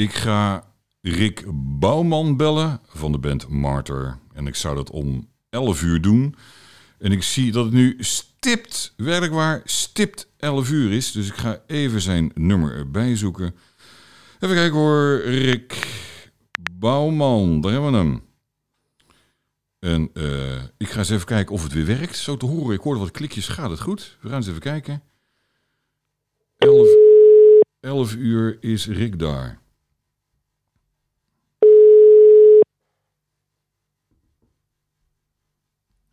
Ik ga Rick Bouwman bellen van de band Martyr. En ik zou dat om 11 uur doen. En ik zie dat het nu stipt, werkelijk waar, stipt 11 uur is. Dus ik ga even zijn nummer erbij zoeken. Even kijken hoor, Rick Bouwman, daar hebben we hem. En eh, ik ga eens even kijken of het weer werkt. Zo te horen, ik hoorde wat klikjes. Gaat het goed? We gaan eens even kijken. 11, 11 uur is Rick daar.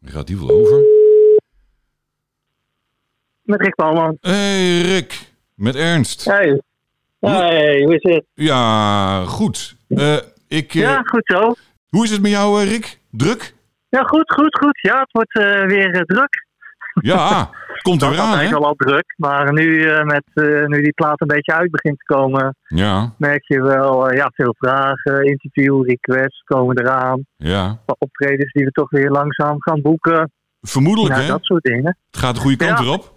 Gaat die wel over? Met Rick Bouwman. Hey Rick, met Ernst. Hey. Hey, hoe is het? Ja, goed. Eh, ik, eh, Ja, goed zo. Hoe is het met jou, eh, Rick? Druk? Ja, goed, goed, goed. Ja, het wordt weer druk. Ja, komt er Dat aan, altijd hè? al al druk. Maar nu, eh, met, eh, nu die plaat een beetje uit begint te komen, Ja, merk je wel eh, ja, veel vragen, interview, requests komen eraan. ja. Optredens die we toch weer langzaam gaan boeken. Vermoedelijk, Ja, hè? dat soort dingen. Het gaat de goede kant Ja. erop.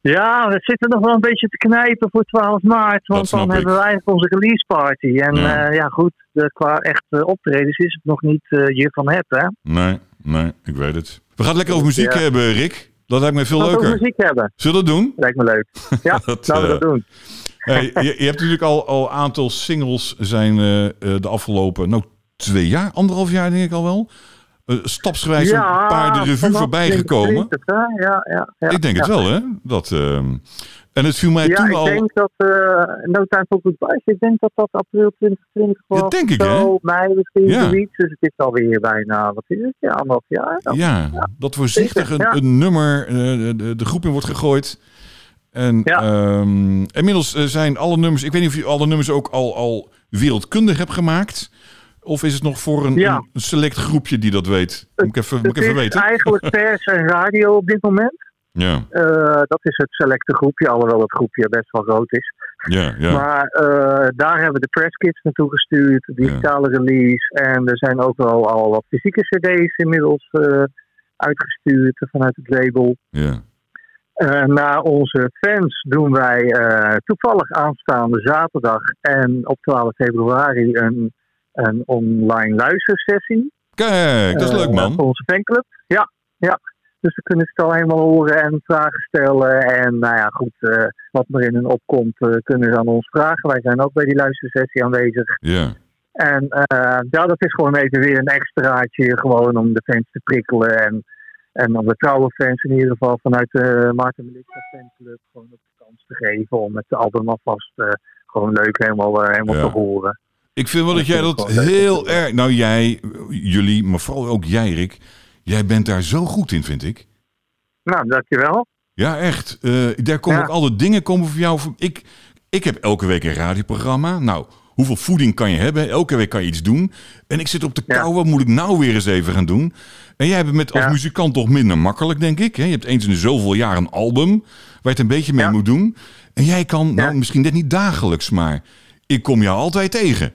Ja, we zitten nog wel een beetje te knijpen voor 12 maart. Want dan ik. hebben we eigenlijk onze release party. En Ja. ja, ja goed, de, qua echt optredens is het nog niet je van hebt, hè? Nee, nee, ik weet het. We gaan het lekker over muziek Ja. hebben, Rick. Dat lijkt mij veel we leuker. muziek hebben. Zullen we dat doen? Lijkt me leuk. Ja, Dat, laten we eh, dat doen. Hey, je, je hebt natuurlijk al al een aantal singles zijn eh, eh, de afgelopen, nou, twee jaar, anderhalf jaar denk ik al wel. Eh, stapsgewijs een paar de revue voorbij gekomen. 2020, hè? Ja, ja, ja, ik denk het wel, hè? Dat, ehm, en het viel mij Ja, toen ik al... denk dat eh No Time for Goodbyes, ik denk dat dat april 2020 was. Denk ik, Zo, mei misschien Ja. zoiets. Dus het is alweer bijna, wat is het? Ja, anderhalf jaar. Ja. Ja, dat voorzichtig een, ja. een nummer eh, de, de, de groep in wordt gegooid. En Ja. ehm, inmiddels eh, zijn alle nummers... Ik weet niet of je alle nummers ook al, al wereldkundig hebt gemaakt. Of is het nog voor een, select groepje die dat weet? Moet ik even, moet ik even weten? eigenlijk pers en radio op dit moment. Ja, Eh, dat is het selecte groepje, alhoewel het groepje best wel groot is. ja, ja. Maar eh, daar hebben we de presskits naartoe gestuurd, de digitale release. En er zijn ook wel al wat fysieke cd's inmiddels eh, uitgestuurd vanuit het label. ja. Naar onze fans doen wij toevallig aanstaande zaterdag en op 12 februari een, een online luistersessie. Kijk, dat is leuk, man. Voor onze fanclub. Ja, ja. Dus we kunnen het al helemaal horen en vragen stellen. En nou ja, goed, eh, wat er in hun opkomt, eh, kunnen ze aan ons vragen. Wij zijn ook bij die luistersessie aanwezig. Ja, En eh, ja, dat is gewoon even weer een extraatje, gewoon om de fans te prikkelen. En, en om de trouwe fans in ieder geval vanuit de Maarten Melissa fanclub gewoon de kans te geven om het album alvast gewoon leuk helemaal, helemaal Ja. te horen. ik vind wel dat jij dat gewoon leuk. heel erg... Nou, jij, jullie, maar vooral ook jij, Rick. Jij bent daar zo goed in, vind ik. Nou, dankjewel. Ja, echt. Eh, daar komen Ja. ook alle dingen komen voor jou. Ik, ik heb elke week een radioprogramma. Nou, hoeveel voeding kan je hebben? Elke week kan je iets doen. En ik zit op de Ja. kou. Wat moet ik nou weer eens even gaan doen? En jij hebt het met als Ja. muzikant toch minder makkelijk, denk ik. Hè? Je hebt eens in de zoveel jaar een album waar je het een beetje mee moet doen. En jij kan, nou, misschien net niet dagelijks, maar ik kom jou altijd tegen.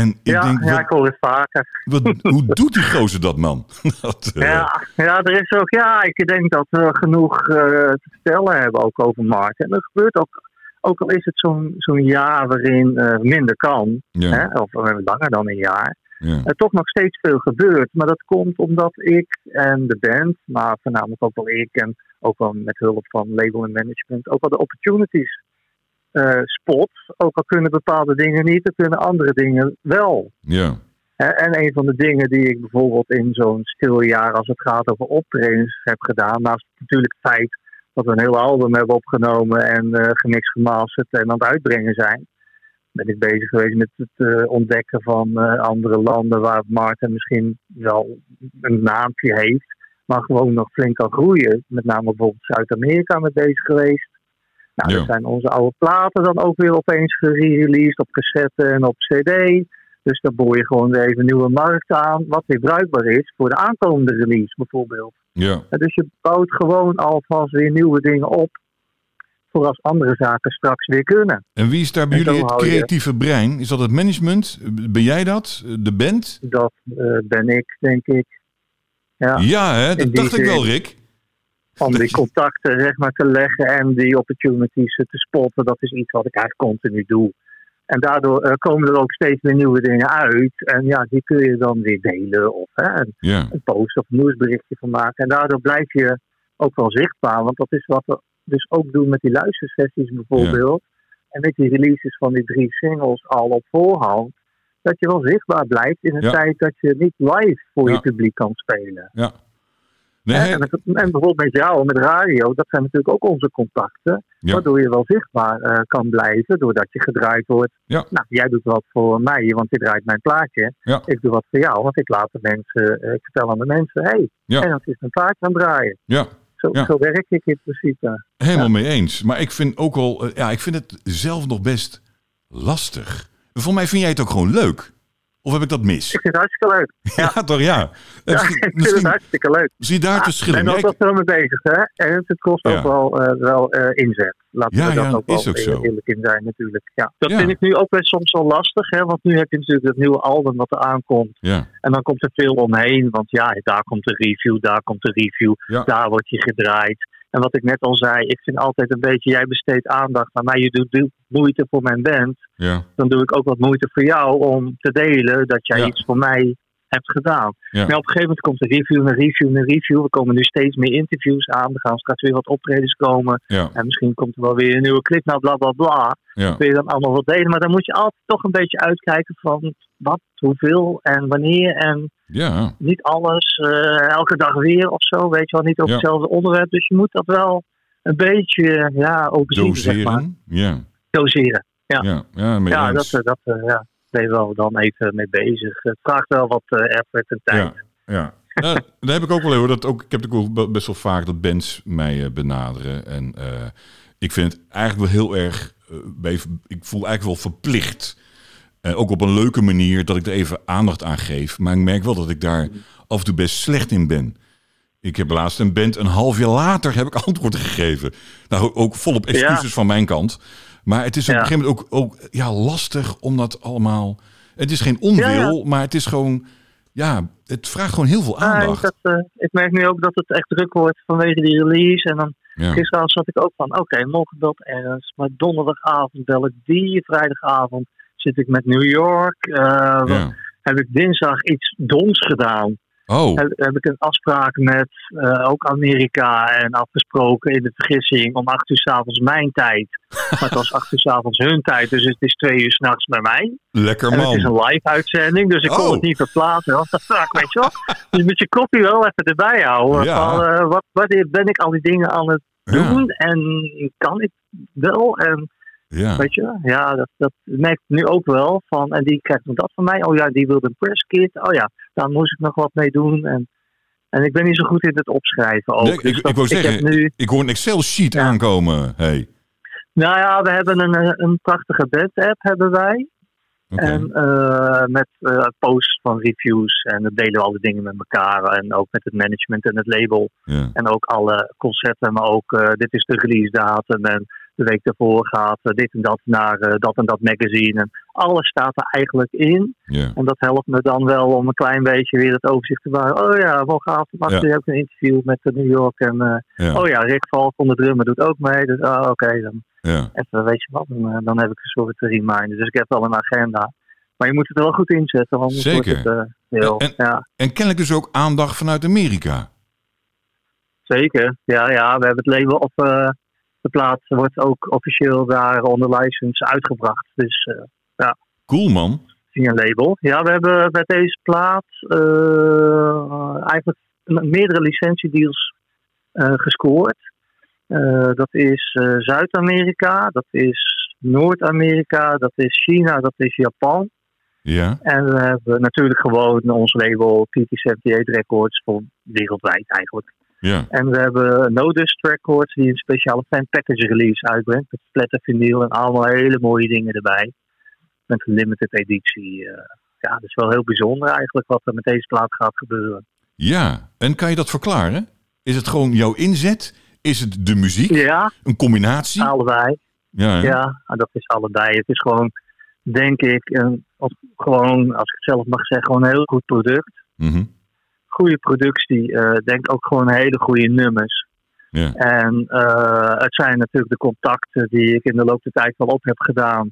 En ik ja, denk, ja, wat, ik hoor het vaker. wat, hoe doet die gozer dat, man? dat, eh, Ja, ja, er is ook, ja, ik denk dat we genoeg eh, te vertellen hebben ook over Maarten. En er gebeurt ook, ook al is het zo'n zo'n jaar waarin eh, minder kan, ja, hè, of langer dan een jaar, ja, er toch nog steeds veel gebeurt. Maar dat komt omdat ik en de band, maar voornamelijk ook wel ik en ook wel met hulp van label en management, ook wel de opportunities eh, spot. Ook al kunnen bepaalde dingen niet, dan kunnen andere dingen wel. ja, Hè, En een van de dingen die ik bijvoorbeeld in zo'n stil jaar als het gaat over optredens heb gedaan, naast natuurlijk het feit dat we een heel album hebben opgenomen en eh gemixt, gemasterd en aan het uitbrengen zijn, ben ik bezig geweest met het eh, ontdekken van eh, andere landen waar Maarten misschien wel een naampje heeft, maar gewoon nog flink kan groeien. Met name bijvoorbeeld Zuid-Amerika mee bezig geweest. Nou, Ja. dan zijn onze oude platen dan ook weer opeens gereleased op cassette en op cd. Dus dan boor je gewoon weer even nieuwe markten aan, wat weer bruikbaar is voor de aankomende release bijvoorbeeld. ja. En Dus je bouwt gewoon alvast weer nieuwe dingen op, voor als andere zaken straks weer kunnen. En wie is daar bij jullie het je- creatieve brein? Is dat het management? Ben jij dat? De band? Dat eh, ben ik, denk ik. Ja, Ja, hè? dat dacht ik wel, Rick. Om die contacten zeg maar, te leggen en die opportunities te spotten, dat is iets wat ik eigenlijk continu doe. En daardoor eh, komen er ook steeds weer nieuwe dingen uit. En ja, die kun je dan weer delen of hè, een, post of een nieuwsberichtje van maken. En daardoor blijf je ook wel zichtbaar. Want dat is wat we dus ook doen met die luistersessies bijvoorbeeld. En met die releases van die drie singles al op voorhand. Dat je wel zichtbaar blijft in een Ja. tijd dat je niet live voor Ja. je publiek kan spelen. ja. Nee, En, bijvoorbeeld met jou, met radio, dat zijn natuurlijk ook onze contacten. Ja. Waardoor je wel zichtbaar eh, kan blijven, doordat je gedraaid wordt. Ja. Nou, jij doet wat voor mij, want je draait mijn plaatje. Ja. Ik doe wat voor jou, want ik laat de mensen, eh, ik vertel aan de mensen, hé, hey, Ja. en dat is een plaatje aan het draaien. ja, Zo, Ja. zo werk ik in principe. helemaal mee eens. Maar ik vind ook wel, eh, ja, ik vind het zelf nog best lastig. Voor mij vind jij het ook gewoon leuk. Of heb ik dat mis? Ik vind het hartstikke leuk. Ja, toch ja. Ja, ik vind het misschien hartstikke leuk. zie daar het Ik verschil in. Ja, ook ik- wel veel mee bezig, hè. En het, het kost Ja. ook wel, eh, wel eh, inzet. Laten Ja, we dat ja, ook wel is ook zo. eerlijk in zijn natuurlijk. Ja. Dat Ja. vind ik nu ook best soms wel lastig, hè. Want nu heb je natuurlijk het nieuwe album wat er aankomt. ja, En dan komt er veel omheen. Want ja, daar komt de review, daar komt de review. Ja. Daar wordt je gedraaid. En wat ik net al zei, ik vind altijd een beetje, jij besteedt aandacht aan mij. Je doet moeite voor mijn band. ja, Dan doe ik ook wat moeite voor jou om te delen dat jij Ja. iets voor mij hebt gedaan. Ja. Maar op een gegeven moment komt de review, een review, een review. Er komen nu steeds meer interviews aan. Er gaan straks weer wat optredens komen. ja, En misschien komt er wel weer een nieuwe clip. Nou, bla bla bla. ja. Wil je dan allemaal wat delen. Maar dan moet je altijd toch een beetje uitkijken van wat, hoeveel en wanneer. En ja. niet alles eh, elke dag weer of zo. Weet je wel, niet over Ja. hetzelfde onderwerp. Dus je moet dat wel een beetje ja, overzien, zeg maar. Doseren. Ja, Doseren. ja, Ja. ja, Ja, dat, eh, dat eh, ja, ben je wel dan even mee bezig. Het vraagt wel wat effort en tijd. Ja, ja. Daar heb ik ook wel hoor. Dat ook, ik heb natuurlijk ook best wel vaak dat bands mij benaderen. En ik vind het eigenlijk wel heel erg. ik voel eigenlijk wel verplicht. En ook op een leuke manier dat ik er even aandacht aan geef. Maar ik merk wel dat ik daar af en toe best slecht in ben. Ik heb laatst een band, een half jaar later heb ik antwoord gegeven. Nou, ook volop excuses van mijn kant. Maar het is op een gegeven moment ook, ook ja, lastig om dat allemaal... Het is geen onwil, maar het is gewoon... Ja, het vraagt gewoon heel veel aandacht. dat, eh, ik merk nu ook dat het echt druk wordt vanwege die release. En dan Ja. gisteravond zat ik ook van, oké, morgen belt ergens. Maar donderdagavond bel ik die. Vrijdagavond zit ik met New York. Eh, Ja. Heb ik dinsdag iets doms gedaan. Oh, Heb, heb ik een afspraak met eh, ook Amerika en afgesproken in de vergissing om acht uur s'avonds mijn tijd. Maar het was acht uur s'avonds hun tijd, dus het is twee uur s'nachts bij mij. lekker En het is man. een live uitzending, dus ik kon Oh. het niet verplaatsen. Dat was vaak, weet je wel. Dus met je kopie wel even erbij houden. Ja. Van, eh, wat, wat ben ik al die dingen aan het Ja, doen en kan ik wel? En ja. weet je, ja, dat, dat merk ik nu ook wel. Van, en die krijgt nog dat van mij. Oh ja, die wilde een presskit. Oh ja, daar moest ik nog wat mee doen. En, en ik ben niet zo goed in het opschrijven ook. Nee, ik- Dus ik dat- wou zeggen, nu, Ik hoor een Excel-sheet Ja. aankomen. Hey. nou ja, we hebben een, eh, een prachtige band-app hebben wij. En eh, met eh, posts van reviews. En dan delen we alle dingen met elkaar. En ook met het management en het label. Ja. En ook alle concepten. Maar ook dit is de release datum. En de week daarvoor gaat eh, dit en dat naar eh, dat en dat magazine. En alles staat er eigenlijk in. Ja. En dat helpt me dan wel om een klein beetje weer het overzicht te bewaren. Oh ja, morgenavond maakt Ja. hij ook een interview met de New York. En eh, Ja. oh ja, Rick Valk van de drummer doet ook mee. Dus ah, oké, dan Ja. even, weet je wat, dan, eh, dan heb ik een soort reminder. Dus ik heb wel een agenda. Maar je moet het er wel goed inzetten, want anders Zeker. wordt het eh, heel... En- ja, En kennelijk dus ook aandacht vanuit Amerika. zeker. Ja, ja, we hebben het label op... eh, de plaat wordt ook officieel daar onder license uitgebracht. Dus eh, Cool man. via een label. Ja, we hebben bij deze plaat eh, eigenlijk meerdere licentiedeals eh, gescoord. Dat is Zuid-Amerika, dat is Noord-Amerika, dat is China, dat is Japan. Ja. En we hebben natuurlijk gewoon ons label TT78 Records voor wereldwijd eigenlijk. Ja. En we hebben Nodust Records die een speciale fan package release uitbrengt. Met splatter vinyl en allemaal hele mooie dingen erbij. Met een limited editie. eh. ja, dat is wel heel bijzonder eigenlijk wat er met deze plaat gaat gebeuren. Ja. En kan je dat verklaren? Is het gewoon jouw inzet? Is het de muziek? Ja, Een combinatie? allebei. Ja. hè? Ja, en dat is allebei. Het is gewoon, denk ik, een, of gewoon, als ik het zelf mag zeggen, gewoon een heel goed product. Mhm. Goede productie, eh denk ook gewoon hele goede nummers. Ja. En eh, het zijn natuurlijk de contacten die ik in de loop der tijd wel op heb gedaan.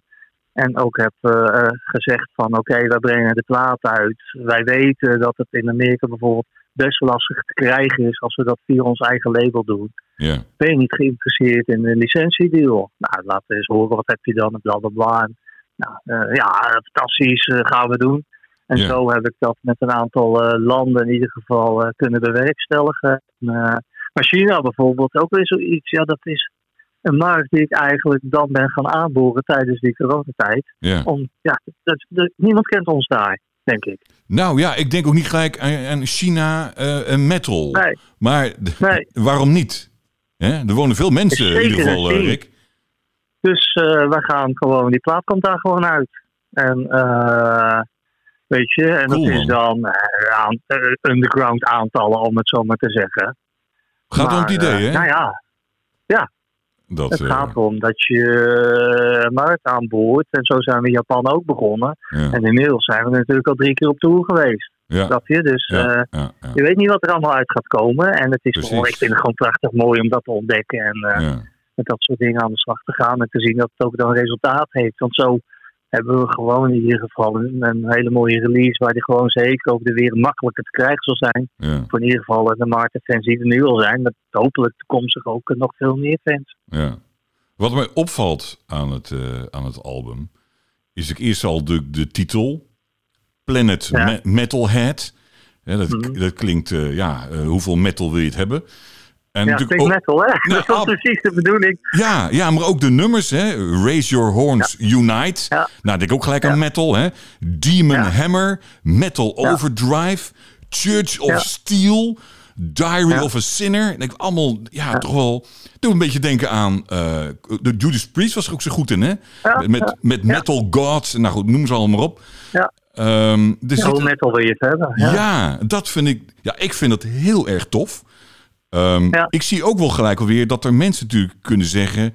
En ook heb uh, gezegd van oké, okay, wij brengen de plaat uit. Wij weten dat het in Amerika bijvoorbeeld best lastig te krijgen is als we dat via ons eigen label doen. Ja. Ben je niet geïnteresseerd in een licentiedeal? Nou, laten we eens horen, wat heb je dan? Bla bla bla. Nou, uh, ja, fantastisch, uh, gaan we doen. En Ja. zo heb ik dat met een aantal eh, landen in ieder geval eh, kunnen bewerkstelligen. Eh, maar China bijvoorbeeld, ook weer zoiets. Ja, dat is een markt die ik eigenlijk dan ben gaan aanboren tijdens die coronatijd. Ja. Om, ja, dat, dat- niemand kent ons daar, denk ik. Nou ja, ik denk ook niet gelijk aan, China en metal. Nee, Maar Nee. waarom niet? Hè? Er wonen veel mensen in ieder geval. Rick. Dus we gaan gewoon, die plaat komt daar gewoon uit. En weet je, en Cool, dat is dan eh, aan, eh, underground aantallen, om het zo maar te zeggen. Gaat om het Maar, idee, eh, hè? Nou ja, dat, het gaat erom dat je markt aanboort. En zo zijn we in Japan ook begonnen. ja, En inmiddels zijn we natuurlijk al drie keer op tour geweest. ja, Snap je? Dus ja, ja, ja, je weet niet wat er allemaal uit gaat komen. En het is gewoon, ik vind het gewoon prachtig mooi om dat te ontdekken. En ja. met dat soort dingen aan de slag te gaan. En te zien dat het ook dan resultaat heeft. Want zo hebben we gewoon in ieder geval een, een hele mooie release. Waar die gewoon zeker over de wereld makkelijker te krijgen zal zijn. ja, Voor in ieder geval de Marten-fans die er nu al zijn. Met hopelijk toekomstig ook nog veel meer fans. ja. Wat mij opvalt aan het, eh, aan het album, is ik eerst al de, de titel, Planet Ja. Me- Metalhead. Dat, Mhm. dat klinkt, eh, ja, eh, hoeveel metal wil je het hebben? En Ja, natuurlijk ook- metal hè? Nou, dat is ab- precies de bedoeling. Ja, ja, maar ook de nummers, hè? Raise Your Horns, Unite. Ja. Nou, denk ik ook gelijk aan metal, hè? Demon. Hammer, Metal. Overdrive, Church of. Steel, Diary of a Sinner. Ik denk allemaal, ja, toch wel. Doe een beetje denken aan. eh, de Judas Priest was er ook zo goed in, hè? Met met, Metal Gods. Nou goed, noem ze allemaal maar op. Ja. Ehm, er Ja, metal wil je het hebben? ja. Ja. dat vind ik. Ja, ik vind dat heel erg tof. Ehm, Ja. Ik zie ook wel gelijk alweer dat er mensen natuurlijk kunnen zeggen.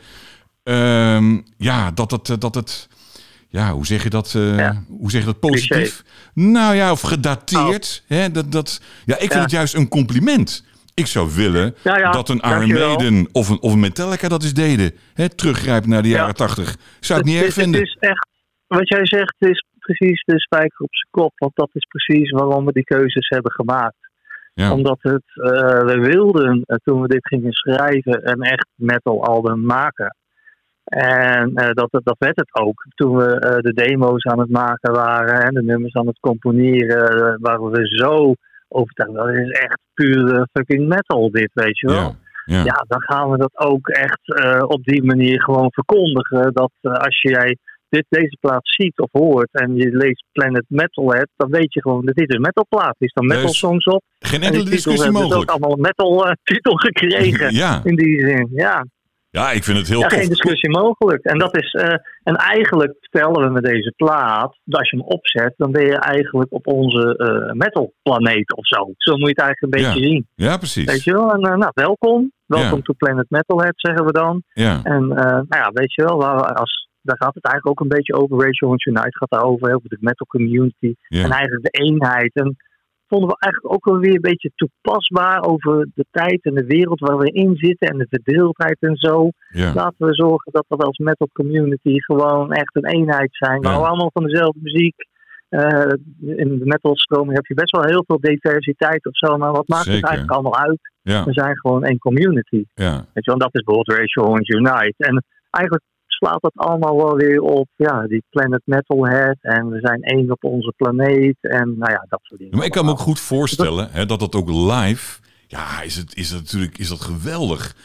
ehm, ja, dat het, eh, dat het. Ja, hoe zeg je dat? eh, Ja. Hoe zeg je dat positief? Nou ja, of gedateerd. Hè, dat, dat, ja, ik vind Ja. het juist een compliment. Ik zou willen dat een Iron. Maiden of een, of een Metallica dat eens deden. Hè, teruggrijpen naar de Ja. jaren tachtig. Zou ik niet Het erg vinden. Het is echt, wat jij zegt is precies de spijker op zijn kop. Want dat is precies waarom we die keuzes hebben gemaakt. Ja. Omdat het, eh, we wilden, eh, toen we dit gingen schrijven, een echt metal album maken. En eh, dat, dat, dat werd het ook. Toen we de demo's aan het maken waren en de nummers aan het componeren, waren we zo overtuigd. Dat is echt pure fucking metal dit, weet je wel. Ja. Ja. Ja, dan gaan we dat ook echt op die manier gewoon verkondigen. Dat als jij dit, deze plaat ziet of hoort en je leest Planet Metalhead, dan weet je gewoon dat dit een metalplaat is. Dan metal Dus songs op. Geen En enkele discussie hebben dus mogelijk. ook allemaal een metal eh, titel gekregen. Ja. In die zin, ja. ja, ik vind het heel ja tof. geen discussie mogelijk. En, dat is, eh, en eigenlijk vertellen we met deze plaat, dat als je hem opzet, dan ben je eigenlijk op onze eh metalplaneet of zo. Zo moet je het eigenlijk een Ja. beetje zien. Ja, precies. Weet je wel? En nou, welkom. Welkom to Planet Metalhead, zeggen we dan. Ja. En nou ja, weet je wel, waar we als, daar gaat het eigenlijk ook een beetje over. Racial Unite Het gaat daarover, over de metal community. Ja. En eigenlijk de eenheid. En vonden we eigenlijk ook wel weer een beetje toepasbaar over de tijd en de wereld waar we in zitten. En de verdeeldheid en zo. Ja. Laten we zorgen dat we als metal community gewoon echt een eenheid zijn. We Ja. houden allemaal van dezelfde muziek. Eh, in de metalstroming heb je best wel heel veel diversiteit of zo. Maar wat maakt Zeker. het eigenlijk allemaal uit? Ja. We zijn gewoon één community. Ja. Weet je en dat is bijvoorbeeld Racial Orange Unite. En eigenlijk slaat dat allemaal wel weer op ja, die Planet Metalhead. En we zijn één op onze planeet. En nou ja, dat soort dingen. Maar ik kan me ook goed voorstellen hè, dat dat ook live. Ja, is, het, is dat natuurlijk is dat geweldig.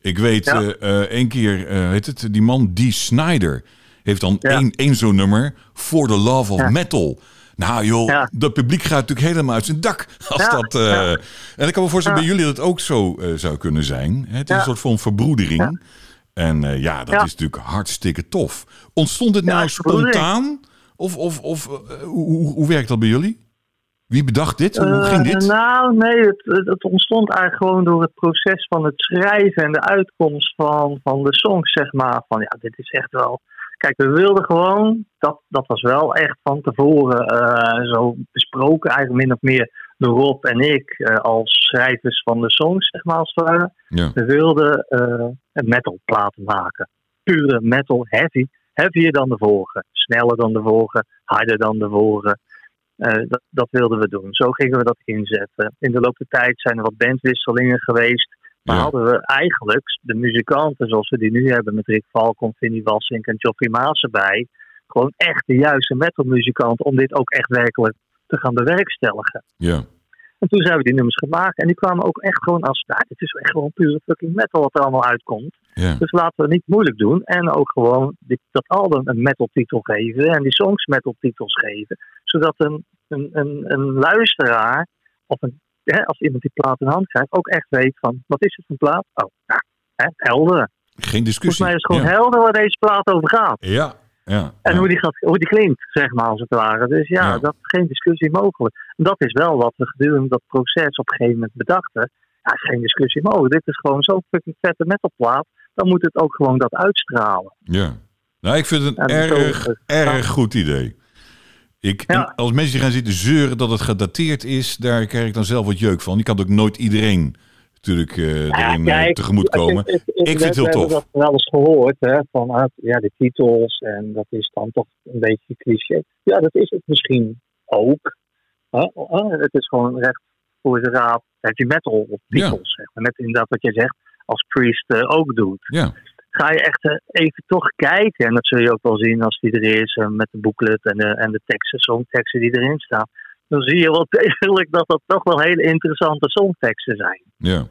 Ik weet Ja. eh, eh, één keer, eh heet het, die man, Die Snyder, heeft dan Ja. één, één zo'n nummer. For the Love of Ja. Metal. Nou joh, Ja. dat publiek gaat natuurlijk helemaal uit zijn dak. Als Ja, dat, ja. En ik kan me voorstellen bij jullie dat het ook zo zou kunnen zijn. Het is een soort van verbroedering. En eh, ja, dat Ja. is natuurlijk hartstikke tof. Ontstond het Ja, nou spontaan? Of, of, of eh, hoe, hoe, werkt dat bij jullie? Wie bedacht dit? Hoe Eh, ging dit? nou, nee, het, het, ontstond eigenlijk gewoon door het proces van het schrijven en de uitkomst van, van de songs, zeg maar. Van ja, dit is echt wel. Kijk, we wilden gewoon, dat, dat was wel echt van tevoren zo besproken, eigenlijk min of meer Rob en ik eh, als schrijvers van de songs, zeg maar als het ware. Ja. We wilden eh een metalplaat maken. Pure metal, heavy. Heavier dan de vorige. sneller dan de vorige, harder dan de vorige. Eh, dat, dat wilden we doen. Zo gingen we dat inzetten. In de loop der tijd zijn er wat bandwisselingen geweest. Maar Ja. hadden we eigenlijk de muzikanten zoals we die nu hebben met Rick Valkon, Vinnie Wassink en Joffrey Maas erbij. Gewoon echt de juiste metalmuzikanten om dit ook echt werkelijk te gaan bewerkstelligen. Ja. En toen zijn we die nummers gemaakt. En die kwamen ook echt gewoon als, nou, dit is echt gewoon pure fucking metal wat er allemaal uitkomt. Ja. Dus laten we het niet moeilijk doen. En ook gewoon dit, dat album een metaltitel geven. En die songs metaltitels geven. Zodat een, een, een, een luisteraar, of een, hè, als iemand die plaat in hand krijgt, ook echt weet van, wat is het voor een plaat? Oh, ja, hè, helder. Geen Volgens discussie. mij is het gewoon ja. helder waar deze plaat over gaat. Ja. Ja. En hoe, die gaat, hoe die klinkt, zeg maar, als het ware. Dus ja, dat is geen discussie mogelijk. En dat is wel wat we gedurende dat proces op een gegeven moment bedachten. Ja, is geen discussie mogelijk. Dit is gewoon zo'n fucking vette metalplaat. Dan moet het ook gewoon dat uitstralen. Ja. Nou, ik vind het een En erg, ja. erg goed idee. Ik, Ja. als mensen die gaan zitten zeuren dat het gedateerd is, daar krijg ik dan zelf wat jeuk van. Je kan ook nooit iedereen natuurlijk eh erin eh, tegemoet komen. Ik, Ik vind het heel we tof. hebben dat wel eens gehoord, hè, van ah, ja, de titels. En dat is dan toch een beetje cliché. Ja, dat is het misschien ook. Hè? Ah, Het is gewoon recht voor de raad heavy metal of titels. Zeg maar. Net inderdaad wat je zegt, als Priest eh, ook doet. Ja, ga je echt even toch kijken. En dat zul je ook wel zien als die er is. met de booklet en de, en de teksten, songteksten die erin staan. Dan zie je wel degelijk dat dat toch wel hele interessante songteksten zijn. ja,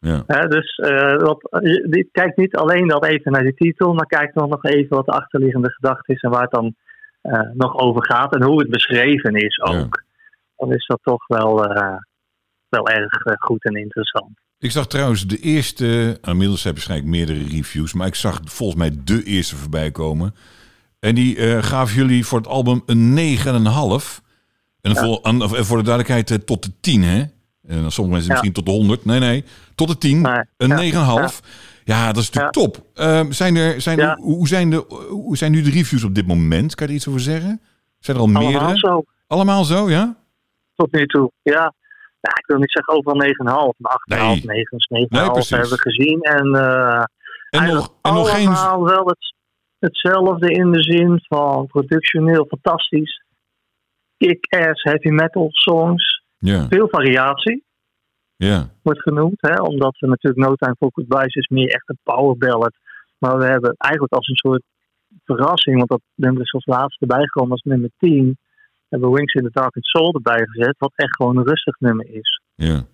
ja. Dus eh, wat, je- die- kijk niet alleen dan even naar die titel. Maar kijk dan nog even wat de achterliggende gedachte is. En waar het dan eh, nog over gaat. En hoe het beschreven is ook. Dan is dat toch wel, eh, wel erg goed en interessant. Ik zag trouwens de eerste, nou, inmiddels heb je waarschijnlijk meerdere reviews, maar ik zag volgens mij de eerste voorbij komen. En die eh, gaven jullie voor het album een 9,5. En voor, aan, voor de duidelijkheid tot de 10, hè? En dan sommige mensen Ja. misschien tot de 100. Nee, nee, tot de 10. Nee, Een ja, 9,5. Ja. dat is natuurlijk top. Ehm, zijn er, zijn, hoe, zijn de, hoe zijn nu de reviews op dit moment? Kan je er iets over zeggen? Zijn er al Allemaal meerdere? zo. Allemaal zo, ja? tot nu toe. Ja. ja, ik wil niet zeggen overal 9,5, maar 8,5, Nee. 9, 9,5 Nee, precies. hebben we gezien. En, eh En nog, en nog geen... allemaal wel het, hetzelfde in de zin van productioneel fantastisch. Kick-ass heavy metal songs. Ja, Veel variatie ja, wordt genoemd. Hè, omdat we natuurlijk No Time for Goodbyes is meer echt een power ballad. Maar we hebben eigenlijk als een soort verrassing, want dat nummer is als laatste bijgekomen als nummer 10. Hebben we Wings in the Dark and Soul erbij gezet. Wat echt gewoon een rustig nummer is. ja.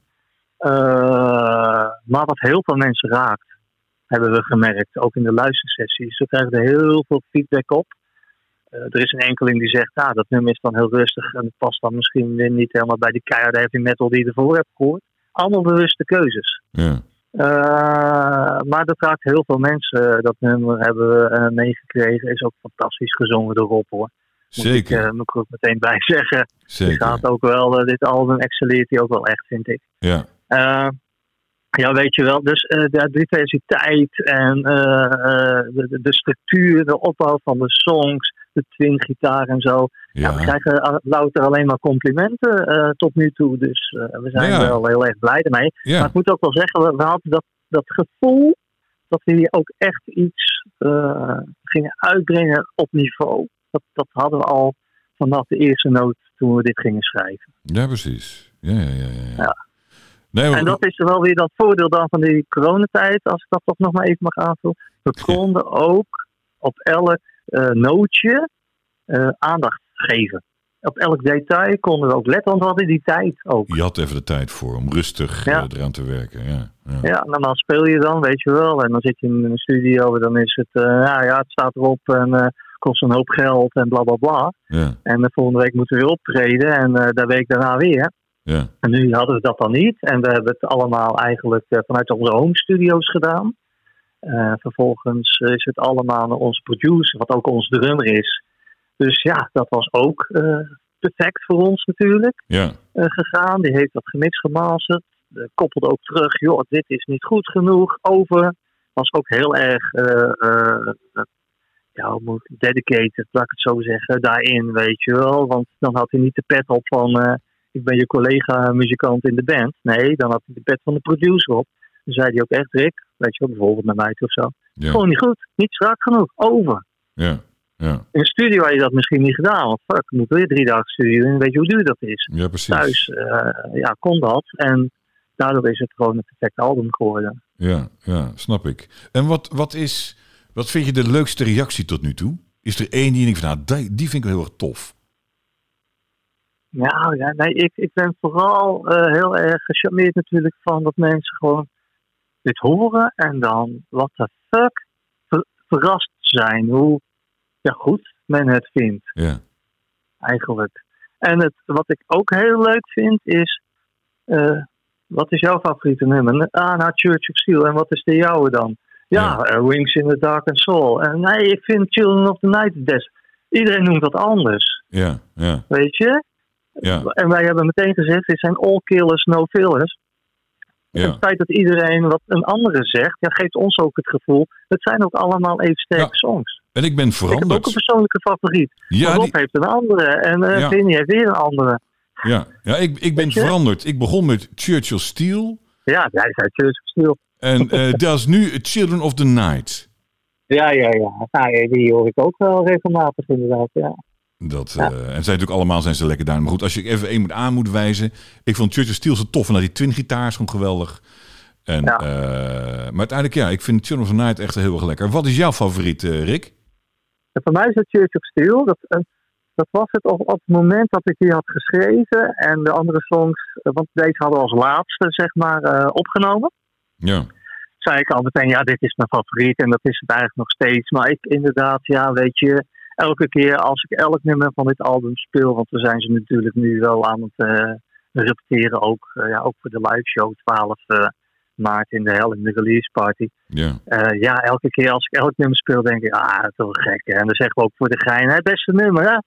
Eh, maar wat heel veel mensen raakt, hebben we gemerkt, ook in de luistersessies. We krijgen er heel veel feedback op. Eh, er is een enkeling die zegt, ah, dat nummer is dan heel rustig en het past dan misschien weer niet helemaal bij die keiharde heavy metal die je ervoor hebt gehoord. Allemaal bewuste keuzes. ja. Eh, maar dat raakt heel veel mensen. Dat nummer hebben we eh, meegekregen. Is ook fantastisch gezongen door Rob hoor. Moet Zeker, Ik uh, moet ik er ook meteen bij zeggen. Die zeker. gaat ook wel, dit album excelleert hij ook wel echt, vind ik. Ja, ja, weet je wel. Dus de diversiteit en de, de- de structuur, de opbouw van de songs, de twin gitaar en zo. Ja. we krijgen louter alleen maar complimenten eh, tot nu toe. Dus eh, we zijn wel heel erg blij ermee. Maar ik moet ook wel zeggen, we, we hadden dat, dat gevoel dat we hier ook echt iets eh, gingen uitbrengen op niveau. Dat, dat hadden we al vanaf de eerste noot toen we dit gingen schrijven. Ja, precies. Ja, ja, ja. ja. Ja. Nee, maar, En dat is wel weer dat voordeel dan van die coronatijd, als ik dat toch nog maar even mag aanvullen. We konden ook op elk eh, nootje eh, aandacht geven. Op elk detail konden we ook letten, want we hadden die tijd ook. je had even de tijd voor om rustig Ja. eh, eraan te werken. Ja, ja. Ja, normaal speel je dan, weet je wel. En dan zit je in een studio en dan is het, eh, ja, ja, het staat erop en eh, kost een hoop geld en bla bla bla. ja, En de volgende week moeten we weer optreden en eh de week daarna weer. ja. En nu hadden we dat dan niet. En we hebben het allemaal eigenlijk eh, vanuit onze home studio's gedaan. Eh, vervolgens is het allemaal naar onze producer, wat ook ons drummer is. Dus ja, dat was ook eh, perfect voor ons natuurlijk ja. eh, gegaan. Die heeft dat gemixt gemasterd. Koppelde ook terug, joh, dit is niet goed genoeg. Over. Was ook heel erg, ja, moet dedicated, laat ik het zo zeggen, daarin, weet je wel. Want dan had hij niet de pet op van, ik ben je collega muzikant in de band. Nee, dan had hij de pet van de producer op. Dan zei hij ook echt, Rick, weet je wel, bijvoorbeeld naar mij toe of zo. ja. Gewoon niet goed, niet strak genoeg, over. ja. Ja, In de studio had je dat misschien niet gedaan. Want fuck, moet weer drie dagen studio en weet je hoe duur dat is. ja precies. Thuis eh, ja, kon dat. En daardoor is het gewoon een perfect album geworden. Ja, ja, snap ik. En wat, wat, is, wat vind je de leukste reactie tot nu toe? Is er één die je denkt van, nou, die, die vind ik heel erg tof. Ja, ja nee, ik, ik ben vooral eh, heel erg gecharmeerd natuurlijk van dat mensen gewoon dit horen en dan what the fuck ver- verrast zijn hoe ja, goed men het vindt Ja, eigenlijk. En het, wat ik ook heel leuk vind is, eh, wat is jouw favoriete nummer? Ah, nou Church of Steel. En wat is de jouwe dan? Ja, Ja. Wings in the Dark and Soul. En nee, ik vind Children of the Night het best. Iedereen noemt dat anders, ja, ja, weet je? ja, En wij hebben meteen gezegd, dit zijn all killers, no fillers. Ja. het feit dat iedereen wat een andere zegt, ja, geeft ons ook het gevoel, het zijn ook allemaal even sterke Ja, songs. En ik ben Ik heb ook een veranderd. persoonlijke favoriet. Ja, Rob die- heeft een andere en Ja. Vinnie heeft weer een andere. ja, ja ik, ik ben veranderd. Ik begon met Churchill Steel. Ja, jij zei Church of Steel. En eh, dat is nu Children of the Night. Ja, ja, ja. Nou, ja, die hoor ik ook wel regelmatig inderdaad, ja. Dat, Ja. eh, en zijn natuurlijk allemaal zijn ze lekker daar. Maar goed, als je even één moet aan moet wijzen. Ik vond Churchill Steel zo tof. En dat die twin gitaar is gewoon geweldig. En, Ja. eh, maar uiteindelijk, ja, ik vind Children of the Night echt heel erg lekker. Wat is jouw favoriet, eh, Rick? En voor mij is het Church of Steel. Dat, dat was het op, op het moment dat ik die had geschreven. En de andere songs, want deze hadden we als laatste, zeg maar, opgenomen. Ja, Zei ik al meteen, ja, dit is mijn favoriet. En dat is het eigenlijk nog steeds. Maar ik inderdaad, ja, weet je, elke keer als ik elk nummer van dit album speel. Want we zijn ze natuurlijk nu wel aan het eh, repeteren. Ook, eh, ja, ook voor de live show 12 eh, maart in de hel in de release party. ja, ja, elke keer als ik elk nummer speel, denk ik, ah, wel gek. Hè? En dan zeggen we ook voor de gein, het beste nummer, hè?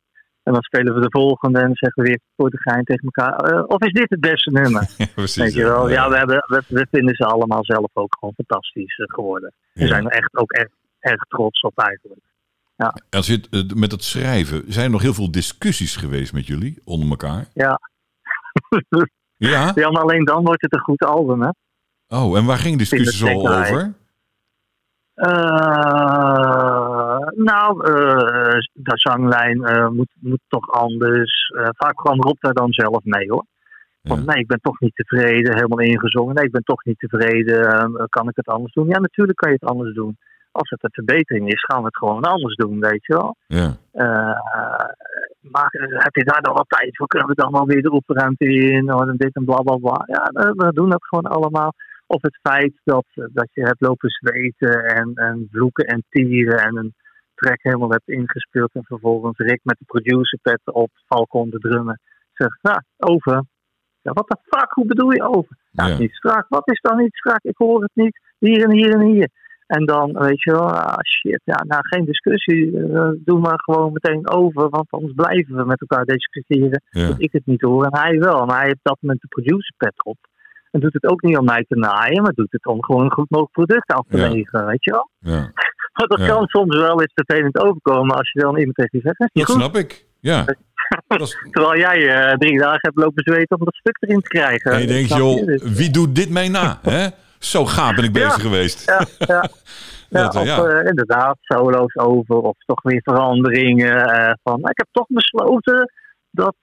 En dan spelen we de volgende en dan zeggen we weer voor de gein tegen elkaar, of is dit het beste nummer? ja precies. Weet je wel? Ja, we, hebben, we, we vinden ze allemaal zelf ook gewoon fantastisch geworden. We Ja. zijn er echt ook echt erg trots op eigenlijk. Als je het, eh, met het schrijven, zijn er nog heel veel discussies geweest met jullie onder elkaar? Ja. Ja? ja, maar alleen dan wordt het een goed album, hè? Oh, en waar ging discussies al over? Eh, nou, eh, de zanglijn moet, moet toch anders. Vaak kwam Rob daar dan zelf mee hoor. Ja. nee, ik ben toch niet tevreden, helemaal ingezongen. Nee, ik ben toch niet tevreden, kan ik het anders doen? Ja, natuurlijk kan je het anders doen. Als het een verbetering is, gaan we het gewoon anders doen, weet je wel. Ja, Eh, maar eh, heb je daar dan wat tijd voor? Kunnen we dan alweer de oefenruimte in? Oh, en dit en bla bla bla. Ja, we doen dat gewoon allemaal. Of het feit dat, dat je hebt lopen zweten en, en vloeken en tieren en een track helemaal hebt ingespeeld. En vervolgens Rick met de producerpet op, Falcon de drummen. Zegt, ja, over. Ja, wat de fuck, hoe bedoel je over? Ja, Ja. niet strak. Wat is dan niet strak? Ik hoor het niet. Hier en hier en hier. En dan, weet je wel, ah shit, ja, nou geen discussie. eh, doe maar gewoon meteen over, want anders blijven we met elkaar discussiëren. ja, Dat ik het niet hoor en hij wel. Maar hij heeft dat met de producerpet op. En doet het ook niet om mij te naaien, maar doet het om gewoon een goed mogelijk product af te Ja. leveren, weet je wel. ja. Maar dat kan soms wel eens vervelend overkomen als je dan iemand tegen je zegt, "Is niet Dat goed. snap ik. Ja. Terwijl jij eh, drie dagen hebt lopen zweten om dat stuk erin te krijgen. en je denkt, joh, Dus, wie doet dit mij na? Hè? Zo gaaf ben ik Ja. bezig geweest. ja, ja. Dat, eh, of ja. eh, inderdaad, solo's over of toch weer veranderingen. eh, van, ik heb toch besloten dat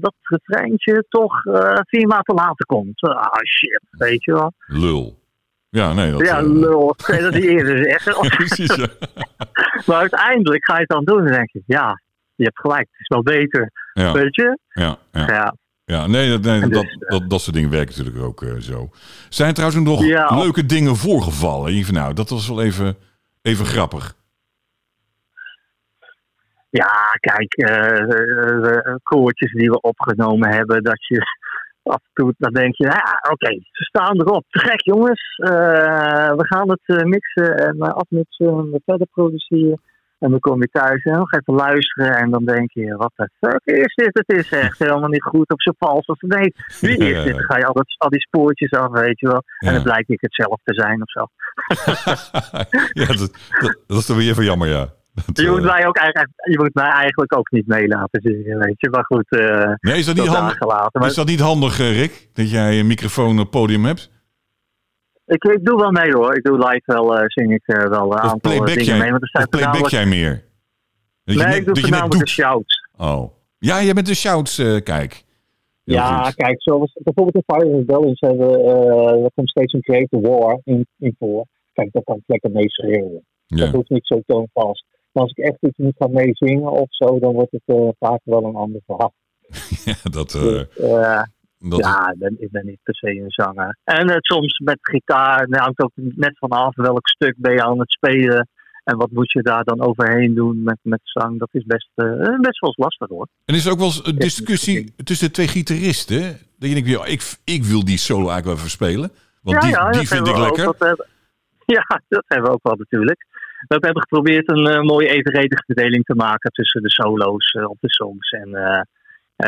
dat refreintje toch vier maanden later komt. Ah shit, weet je wel. Lul. Ja, nee. Dat, ja, eh, lul, dat niet eerder zeggen? Precies, ja. maar uiteindelijk ga je het dan doen en denk je, ja, je hebt gelijk, het is wel beter. Ja, Weet je? ja, ja. Ja, Ja, nee, dat, nee, dat, dus, dat, dat soort dingen werken natuurlijk ook eh, zo. Zijn er trouwens nog Ja. leuke dingen voorgevallen? En je van, nou, dat was wel even, even grappig. ja kijk, eh, eh, eh, koortjes die we opgenomen hebben, dat je af en toe, dan denk je, ja, oké, ze staan erop. Te gek jongens, Eh, we gaan het eh, mixen en eh, afmixen en verder produceren. En dan kom je thuis en nog even luisteren en dan denk je, wat de fuck is dit? Het is echt helemaal niet goed of zo vals als nee. Wie is dit? Dan ga je al, dat, al die spoortjes af, weet je wel. En Ja. dan blijkt ik het zelf te zijn of zo. ja, dat, dat, dat is toch weer even jammer, ja. Dat, Je moet, eh, mij ook eigenlijk, je moet mij eigenlijk ook niet mee laten zingen, weet je. Maar goed, eh nee, is dat niet handig? gelaten. Maar Is dat niet handig, eh, Rick? Dat jij een microfoon op podium hebt? Ik, ik doe wel mee hoor. Ik doe live wel, eh, zing ik eh, wel een Of aantal eh, playback dingen jij, mee. Want er of staat playback namelijk, jij meer? Dat je nee, net- ik doe dat je voornamelijk de doet. shouts. Oh. Ja, jij bent de shouts, eh, kijk. Heel Ja, goed. kijk, zoals bijvoorbeeld in Fire Rebellions hebben eh er komt steeds een Creative War in, in voor. Kijk, daar kan ik lekker mee schreeuwen. Ja. Dat hoeft niet zo toonvast. Maar als ik echt iets moet gaan meezingen of zo, dan wordt het vaak wel een ander verhaal. Ja, dat, eh, Dus, dat ja, ik ben, ik ben niet per se een zanger. En eh, soms met gitaar, nou, hangt ook net vanaf welk stuk ben je aan het spelen. En wat moet je daar dan overheen doen met, met zang. Dat is best, eh, best wel eens lastig hoor. En is er ook wel eens een discussie tussen de twee gitaristen? Dat je denkt, ja, ik, ik wil die solo eigenlijk wel verspelen. Want die, die dat vind ik ook. lekker. Dat hebben- ja, dat hebben we ook wel natuurlijk. We hebben geprobeerd een eh, mooie evenredige verdeling te maken tussen de solo's op de songs en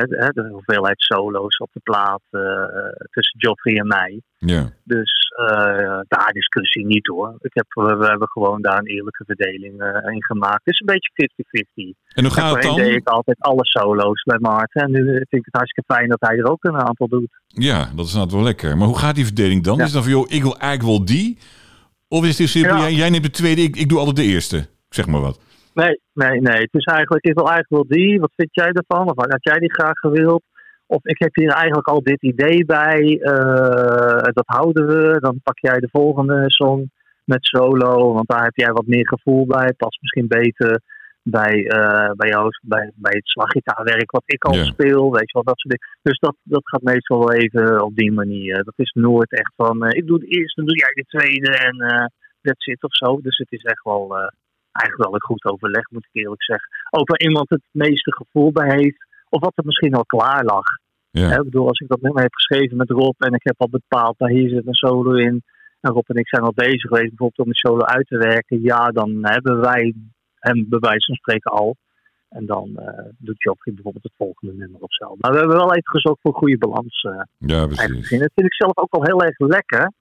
de hoeveelheid solo's op de plaat eh, tussen Joffrey en mij. Ja. Dus eh, daar discussie niet hoor. Ik heb, we, we hebben gewoon daar een eerlijke verdeling eh, in gemaakt. Het is een beetje 50-50. En hoe gaat het voorheen deed dan? ik altijd alle solo's bij Maarten. En nu vind ik het hartstikke fijn dat hij er ook een aantal doet. Ja, dat is inderdaad wel lekker. Maar hoe gaat die verdeling dan? Ja. Is het dan van, joh, ik wil eigenlijk wel die? Of is het heel simpel, Ja. jij, jij neemt de tweede, ik, ik doe altijd de eerste? Zeg maar wat. Nee, nee, nee. Het is eigenlijk, ik wil eigenlijk wel die. Wat vind jij ervan? Of had jij die graag gewild? Of ik heb hier eigenlijk al dit idee bij. eh, dat houden we. Dan pak jij de volgende song met solo. Want daar heb jij wat meer gevoel bij. Past misschien beter bij, eh, bij, jou, bij, bij het slaggitaarwerk wat ik al Ja. speel. Weet je wel, dat soort dingen. Dus dat, dat gaat meestal wel even op die manier. Dat is nooit echt van, eh, ik doe de eerste, dan doe jij de tweede en eh that's it of zo. Dus het is echt wel, eigenlijk wel een goed overleg, moet ik eerlijk zeggen. Ook waar iemand het meeste gevoel bij heeft. Of wat er misschien al klaar lag. Ja. Hè, ik bedoel, als ik dat nummer heb geschreven met Rob en ik heb al bepaald, nou hier zit een solo in. En Rob en ik zijn al bezig geweest bijvoorbeeld om die solo uit te werken. Ja, dan hebben wij hem bij wijze van spreken al. En dan eh, doet Joffrey bijvoorbeeld het volgende nummer of zo. Maar we hebben wel even gezocht voor een goede balans. eh Ja, precies. gezien. Dat vind ik zelf ook wel heel erg lekker.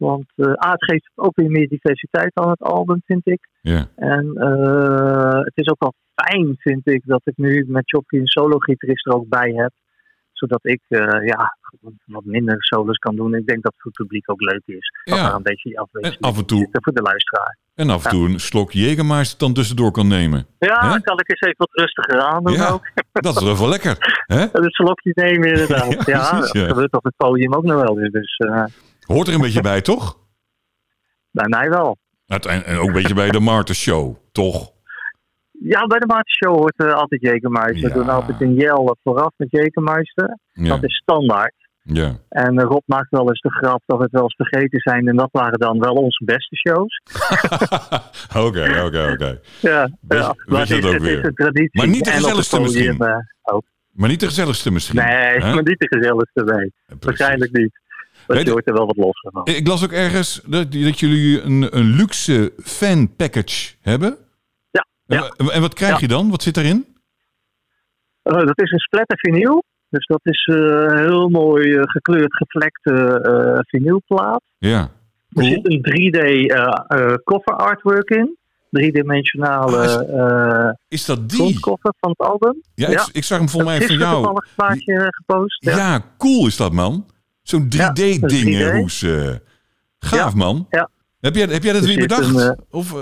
Want eh A, het geeft ook weer meer diversiteit aan het album, vind ik. Ja. En eh, het is ook wel fijn, vind ik, dat ik nu met Jockey een solo-gitarist er ook bij heb. Zodat ik eh, ja, wat minder solos kan doen. Ik denk dat het voor het publiek ook leuk is. Dat Ja. een beetje En af en toe, voor de luisteraar. en af en toe een slok Jägermeister dan tussendoor kan nemen. Ja, dan kan ik eens even wat rustiger aan doen Ja. ook. Dat is wel lekker, hè? Een slokje nemen inderdaad. Ja, precies, dat gebeurt op het podium ook nog wel. Dus Hoort er een beetje bij, toch? bij mij wel. En ook een beetje bij de Marten Show, toch? Ja, bij de Maartenshow hoort eh, altijd Jekermeister. We Ja. doen altijd een jel vooraf met Jekermeister. Ja. Dat is standaard. ja. En eh, Rob maakt wel eens de grap dat we het wel eens vergeten zijn. En dat waren dan wel onze beste shows. Oké, oké, oké. Ja, is, dat ook het weer? is een traditie. Maar niet de gezelligste misschien. eh. Maar niet de gezelligste misschien. Nee, hè? maar niet de gezelligste. Precies. Waarschijnlijk niet. Maar je- hoort er wel wat los van. Ik las ook ergens dat, dat jullie een, een luxe fan package hebben. Ja, En, ja. wa- en wat krijg Ja. je dan? Wat zit erin? Eh, dat is een splatter vinyl. Dus dat is een heel mooi eh, gekleurd gevlekte vinylplaat. Ja. Er Cool. zit een 3D eh, eh, cover artwork in. Driedimensionale Ah, is- Is dat die? van het album. Ja, Ja. Ik, ik zag hem volgens mij van jou. toevallig een plaatje gepost. Ja. Ja. cool is dat, man. Zo'n 3D-ding, dat is 3D. Roes. eh. Gaaf, Ja, man. ja. Heb, jij, heb jij dat Er weer bedacht? een, eh, of, eh,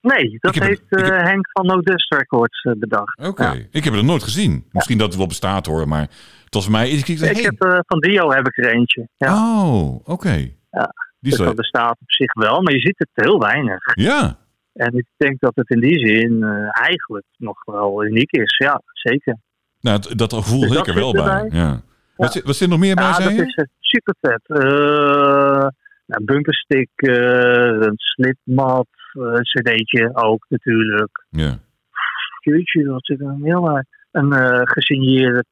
Nee, dat heb heeft eh, heb- Henk van No Dust Records bedacht. Oké, ja. ik heb het nog nooit gezien. Misschien dat het wel bestaat hoor, maar het was mij... Ik, ik, Ik heb, van Dio heb ik er eentje. Ja. Oh, oké. Ja. Die dus dat bestaat op zich wel, maar je ziet het heel weinig. Ja, En ik denk dat het in die zin eigenlijk nog wel uniek is. Ja, zeker. nou, dat, gevoel Dus ik er wel bij. erbij. Ja. Wat, zit, wat zit er nog meer bij, Ja, zei dat is eh, super vet. nou, bumperstick, eh, een slipmat, eh, cd'tje ook natuurlijk. Ja. Jeetje, wat zit er nog meer bij? Een eh, gesigneerde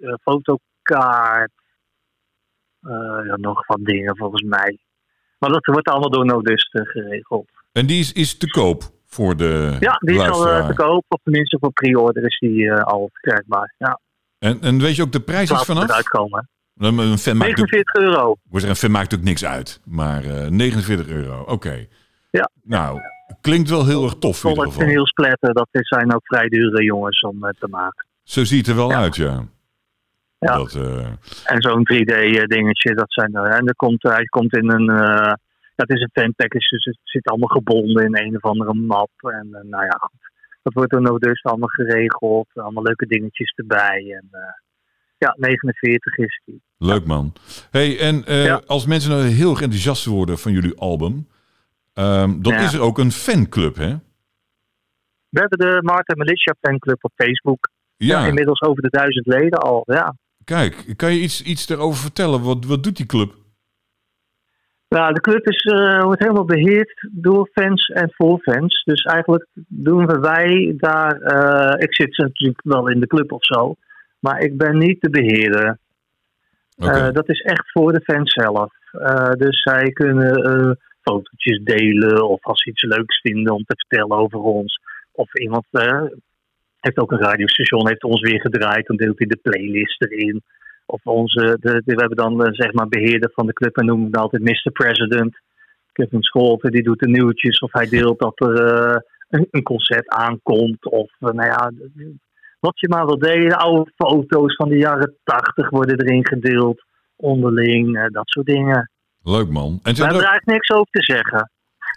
eh, fotokaart. Eh, ja, nog wat dingen volgens mij. Maar dat wordt allemaal door Nodust eh, geregeld. En die is, is te koop voor de Ja, die is al eh, te koop. Of tenminste voor pre-order is die eh, al verkrijgbaar. Ja, En, en weet je ook de prijs is vanaf? uitkomen. Een fan maakt, ook, 49 euro. ik wou zeggen, een fan maakt ook niks uit. Maar eh 49 euro, oké. Ja. Nou, klinkt wel heel erg tof in ieder geval. vinyl splatter, dat zijn ook vrij dure jongens om eh, te maken. Zo ziet het er wel Ja. uit, ja. Ja. Dat, eh, En zo'n 3D-dingetje, dat zijn er. En er komt, hij komt in een. dat is een fan package, dus het zit allemaal gebonden in een of andere map. En nou ja, goed. Dat wordt dan ook dus allemaal geregeld. Allemaal leuke dingetjes erbij. En uh, ja, 49 is die. Leuk man. Hey, en ja. als mensen nou heel erg enthousiast worden van jullie album, um, dan ja. is er ook een fanclub, hè? We hebben de Marta Militia fanclub op Facebook. Ja. ja. Inmiddels over de duizend leden al, ja. Kijk, kan je iets, iets erover vertellen? Wat, wat doet die club? Nou, de club is, uh, wordt helemaal beheerd door fans en voor fans. Dus eigenlijk doen we wij daar. Uh, ik zit natuurlijk wel in de club of zo, maar ik ben niet de beheerder. Okay. Uh, dat is echt voor de fans zelf. dus zij kunnen fotootjes delen of als ze iets leuks vinden om te vertellen over ons. Of iemand heeft ook een radiostation, heeft ons weer gedraaid, dan deelt hij de playlist erin. Of onze, de, de, we hebben dan zeg maar beheerder van de club en noemen we altijd Mr. President. Kevin Scholten, die doet de nieuwtjes of hij deelt dat er uh, een, een, concert aankomt. Of uh, nou ja, wat je maar wil delen. Oude foto's van de jaren tachtig worden erin gedeeld. Onderling, dat soort dingen. Leuk man. En hebben er eigenlijk niks over te zeggen.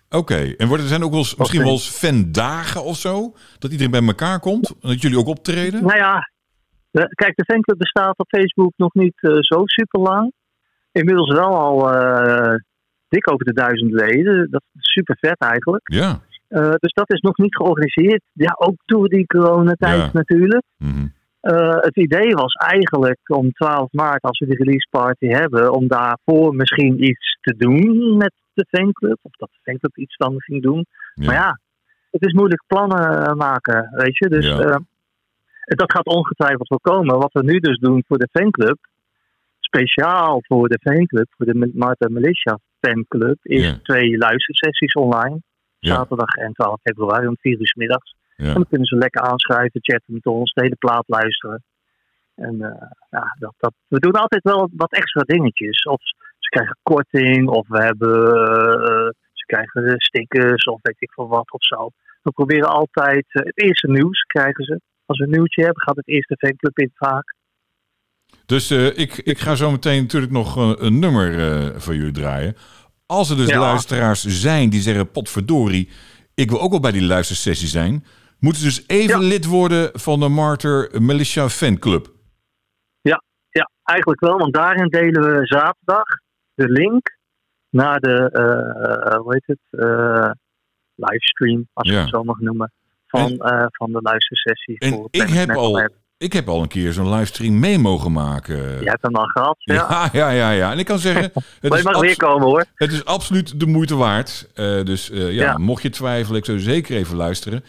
Oké, okay. en worden er zijn ook wel eens, misschien wel eens fandagen of zo? Dat iedereen bij elkaar komt? En dat jullie ook optreden? Nou ja, Kijk, de fanclub bestaat op Facebook nog niet uh, zo super lang. Inmiddels wel al uh, dik over de duizend leden. Dat is super vet eigenlijk. Ja. Uh, dus dat is nog niet georganiseerd. Ja, ook door die coronatijd Ja. natuurlijk. Mhm. het idee was eigenlijk om 12 maart, als we de release party hebben, om daarvoor misschien iets te doen met de fanclub. Of dat de fanclub iets dan ging doen. Ja. Maar ja, het is moeilijk plannen maken, weet je. Dus Ja. eh, dat gaat ongetwijfeld wel komen. Wat we nu dus doen voor de fanclub, speciaal voor de fanclub, voor de Marta Militia fanclub, is Ja. twee luistersessies online. Ja. Zaterdag en 12 februari om 4 uur 's middags. Ja. En dan kunnen ze lekker aanschrijven, chatten met ons, de hele plaat luisteren. En eh, ja, dat, dat, we doen altijd wel wat extra dingetjes. Of ze krijgen korting, of we hebben, eh, ze krijgen stickers, of weet ik veel wat of zo. We proberen altijd, eh, het eerste nieuws krijgen ze. Als we een nieuwtje hebben, gaat het eerste fanclub in vaak. Dus eh, ik, ik ga zo meteen natuurlijk nog eh, een nummer eh voor jullie draaien. Als er dus Ja. luisteraars zijn die zeggen, potverdorie, ik wil ook wel bij die luistersessie zijn. Moeten ze dus even Ja. lid worden van de Martyr Militia Fanclub. Ja, eigenlijk wel, want daarin delen we zaterdag de link naar de, eh, hoe heet het, livestream, als je Ja. het zo mag noemen, van, eh, van de luistersessie. En voor ik heb, al, ik heb al een keer zo'n livestream mee mogen maken. Je hebt hem al gehad, ja. Ja, ja, ja, ja. En ik kan zeggen, het is, mag weer komen hoor. het is absoluut de moeite waard. Eh, dus eh, ja, Ja. mocht je twijfelen, ik zou zeker even luisteren.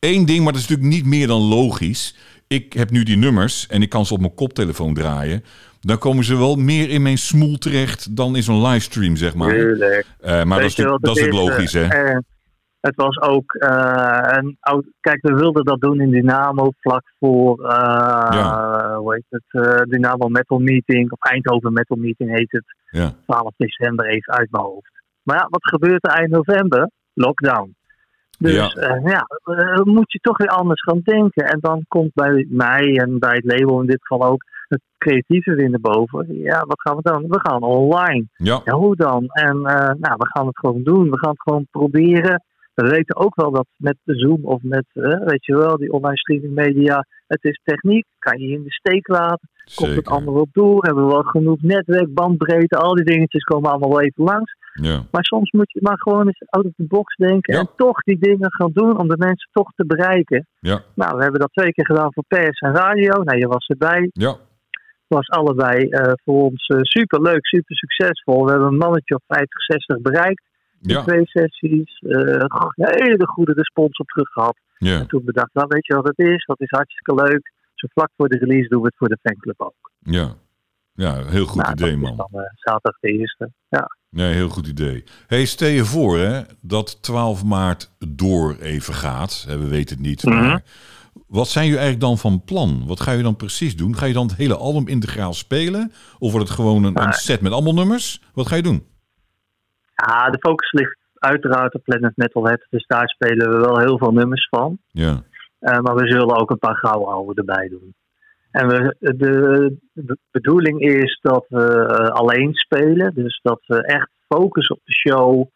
Eén ding, maar dat is natuurlijk niet meer dan logisch. Ik heb nu die nummers en ik kan ze op mijn koptelefoon draaien. Dan komen ze wel meer in mijn smoel terecht dan in zo'n livestream, zeg maar. Tuurlijk. Maar dat is, dat is logisch, hè? Het was ook eh, een oud. Kijk, we wilden dat doen in Dynamo vlak voor. eh, Ja. Hoe heet het? eh, Dynamo Metal Meeting. Of Eindhoven Metal Meeting heet het. Ja. 12 december even uit mijn hoofd. Maar ja, wat gebeurt er eind november? Lockdown. Dus Ja. ja, ja moet je toch weer anders gaan denken. En dan komt bij mij en bij het label in dit geval ook het creatieve weer naar boven. Ja, wat gaan we dan? We gaan online. Ja, Ja, hoe dan? En nou, we gaan het gewoon doen. We gaan het gewoon proberen. We weten ook wel dat met Zoom of met, eh, weet je wel, die online streaming media, het is techniek. Kan je in de steek laten. Komt het allemaal op door? Hebben we wel genoeg netwerk, bandbreedte, al die dingetjes komen allemaal wel even langs. Ja. Maar soms moet je maar gewoon eens out of the box denken Ja. en toch die dingen gaan doen om de mensen toch te bereiken. Ja. Nou, we hebben dat twee keer gedaan voor pers en radio. Nou, je was erbij Ja. was allebei eh, voor ons super leuk, super succesvol. We hebben een mannetje of 50, 60 bereikt Ja. twee sessies. eh, een hele goede respons op terug gehad. Ja. En toen bedacht, nou weet je wat het is? Dat is hartstikke leuk. Zo vlak voor de release doen we het voor de fanclub ook. Ja. Ja, heel goed nou, idee, man. dan eh, zaterdag de eerste. Ja. Nee, heel goed idee. hey, stel je voor hè, dat 12 maart door even gaat. We weten het niet. Mhm. Wat zijn jullie eigenlijk dan van plan? Wat ga je dan precies doen? Ga je dan het hele album integraal spelen? Of wordt het gewoon een, een set met allemaal nummers? Wat ga je doen? Ja, de focus ligt uiteraard op Planet Metalhead. Dus daar spelen we wel heel veel nummers van. Ja, Eh, maar we zullen ook een paar gouden oude erbij doen. En we, de, de bedoeling is dat we eh, alleen spelen. Dus dat we echt focussen op de show.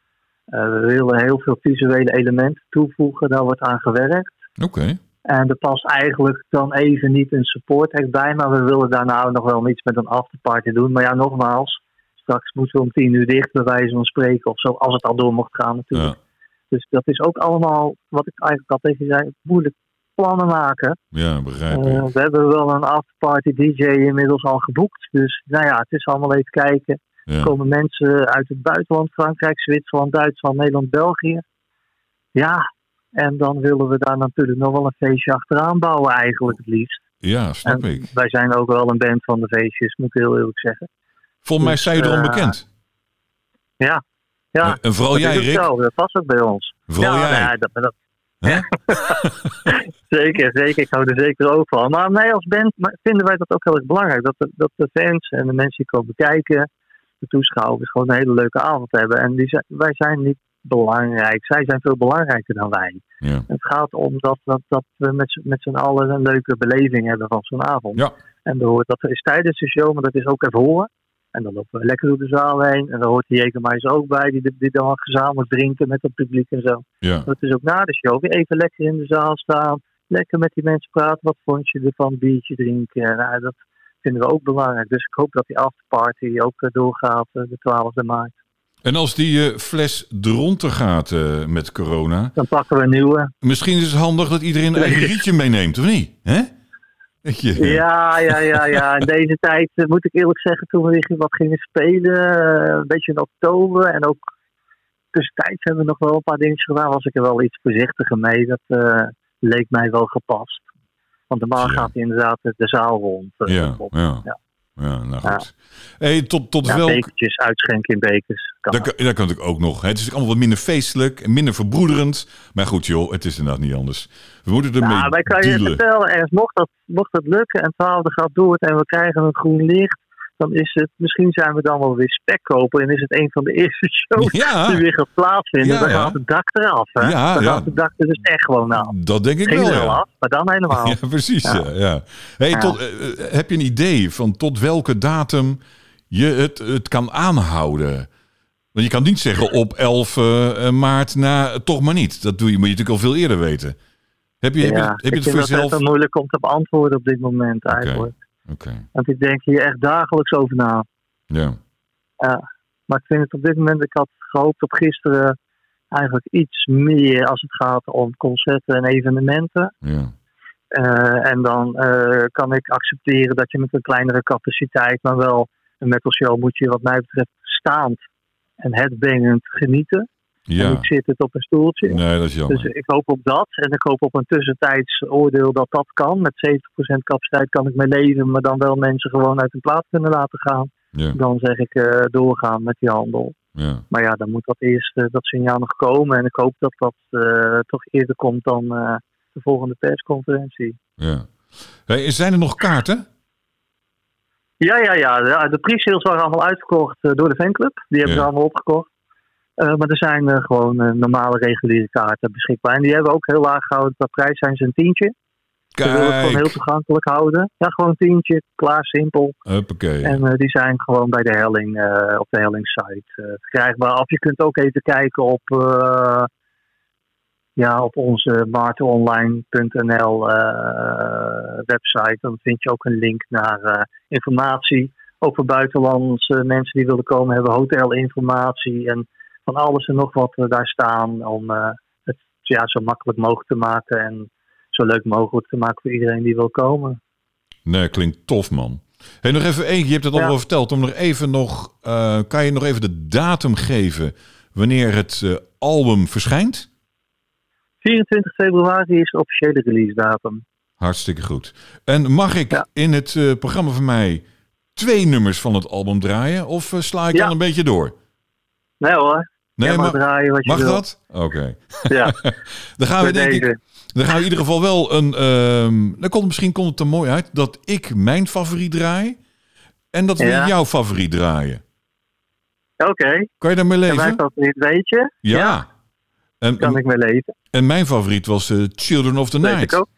Eh, we willen heel veel visuele elementen toevoegen. Daar wordt aan gewerkt. Oké. En er past eigenlijk dan even niet een support bij, maar we willen daar nou nog wel iets met een afterparty doen. Maar ja, nogmaals, straks moeten we om tien uur dicht, bij wijze van spreken of zo, als het al door mocht gaan natuurlijk. Ja. Dus dat is ook allemaal, wat ik eigenlijk al tegen je zei, moeilijk plannen maken. ja, begrijp ik. Eh, we hebben wel een afterparty DJ inmiddels al geboekt. Dus nou ja, het is allemaal even kijken. Er komen mensen uit het buitenland, Frankrijk, Zwitserland, Duitsland, Nederland, België. Ja, en dan willen we daar natuurlijk nog wel een feestje achteraan bouwen eigenlijk het liefst. ja, snap En ik. wij zijn ook wel een band van de feestjes, moet ik heel eerlijk zeggen. Volgens mij dus, zijn je erom eh, bekend. Ja, ja. en vooral dat jij, Rick. zo, dat past ook bij ons. Vooral ja, jij. nee, dat, dat, zeker, zeker. Ik hou er zeker ook van. Maar nee, als band vinden wij dat ook heel erg belangrijk. Dat de, dat de fans en de mensen die komen kijken, de toeschouwers, gewoon een hele leuke avond hebben. En die zijn, wij zijn niet belangrijk. Zij zijn veel belangrijker dan wij. Ja. Het gaat om dat, dat, dat we met, z'n- met z'n allen een leuke beleving hebben van zo'n avond. Ja. En dat is tijdens de show, maar dat is ook ervoor. En dan lopen we lekker door de zaal heen. En dan hoort de Jägermeister ook bij, die, die dan gezamenlijk drinken met het publiek en zo. Ja. Dat is ook na de show weer even lekker in de zaal staan. Lekker met die mensen praten. Wat vond je ervan? Biertje drinken. Nou, dat vinden we ook belangrijk. Dus ik hoop dat die afterparty ook eh, doorgaat eh, de 12e maart. En als die eh, fles eronder gaat met corona, Dan pakken we een nieuwe. misschien is het handig dat iedereen een eigen rietje meeneemt, of niet? Hè? Ja, ja, ja, ja. In deze tijd eh, moet ik eerlijk zeggen, toen we wat gingen spelen, eh, een beetje in oktober en ook tussentijds hebben we nog wel een paar dingetjes gedaan, was ik er wel iets voorzichtiger mee. Dat eh, leek mij wel gepast. Want normaal Ja. gaat inderdaad de zaal rond. ja. Ja. Ja, nou goed. Hey, tot tot Ja, welk... bekertjes uitschenken in bekers. Kan Daar, kan- ik ook nog. Het is allemaal wat minder feestelijk en minder verbroederend. Maar goed joh, het is inderdaad niet anders. We moeten ermee Nou, wij kan je vertellen, Ernst, mocht dat, mocht dat lukken en 12 gaat door en we krijgen een groen licht, dan is het, misschien zijn we dan wel weer spekkoper en is het een van de eerste shows Ja, die weer gaat plaatsvinden. Ja, dan gaat het dak eraf. Hè? Ja, dan gaat het dak er dus echt gewoon af. dat denk ik Ging wel af, maar dan helemaal. Ja, precies. Ja. Hey. Tot, eh, eh, heb je een idee van tot welke datum je het, het kan aanhouden? Want je kan niet zeggen op 11 eh, maart na, toch maar niet. Dat doe je, moet je natuurlijk al veel eerder weten. Heb je, heb je, heb het voor dat jezelf? echt moeilijk om te beantwoorden op dit moment eigenlijk. Want ik denk hier echt dagelijks over na. ja. Maar ik vind het op dit moment, ik had gehoopt op gisteren eigenlijk iets meer als het gaat om concerten en evenementen. ja. Eh, en dan eh, kan ik accepteren dat je met een kleinere capaciteit, maar wel een metal show moet je wat mij betreft staand en headbangend genieten. En Ja, niet zittend op een stoeltje. nee, dat is jammer. Dus ik hoop op dat. En ik hoop op een tussentijds oordeel dat dat kan. Met 70% capaciteit kan ik mee leven, maar dan wel mensen gewoon uit hun plaats kunnen laten gaan. Ja, Dan zeg ik eh, doorgaan met die handel. ja. Maar ja, dan moet dat eerst eh, dat signaal nog komen. En ik hoop dat dat eh, toch eerder komt dan de volgende persconferentie. ja. Hey, zijn er nog kaarten? Ja, ja, ja. De, pre-sales waren allemaal uitverkocht eh, door de fanclub. Die hebben Ja. ze allemaal opgekocht. Eh, maar er zijn eh, gewoon eh, normale reguliere kaarten beschikbaar. En die hebben we ook heel laag gehouden. Qua prijs zijn ze een tientje. Ze willen het gewoon heel Kijk, toegankelijk houden. Ja, gewoon een tientje. Klaar, simpel. huppakee. En die zijn gewoon bij de helling, op de helling site eh, verkrijgbaar. Of je kunt ook even kijken op, ja, op onze martenonline.nl eh, website. Dan vind je ook een link naar informatie over buitenlandse mensen die willen komen. Hebben hotelinformatie en van alles en nog wat we daar staan. Om eh, het ja, zo makkelijk mogelijk te maken en zo leuk mogelijk te maken voor iedereen die wil komen. Nee, klinkt tof, man. Hey, nog even één, je hebt het al Ja. wel verteld. Om nog even nog, eh, kan je nog even de datum geven wanneer het eh, album verschijnt? 24 februari is de officiële release datum. Hartstikke goed. En mag ik Ja. in het eh, programma van mij twee nummers van het album draaien? Of eh, sla ik Ja. dan een beetje door? Nee hoor, Nee, mag draaien wat je mag wil. dat? Oké. Ja, Dan gaan we denk ik, dan gaan we in ieder geval wel een. ehm dan komt misschien komt het er mooi uit dat ik mijn favoriet draai en dat we Ja. jouw favoriet draaien. Oké, Kan je daarmee en leven? mijn favoriet weet je. Ja. En, Kan ik mee leven. en mijn favoriet was eh, Children of the Weet Night. ik ook.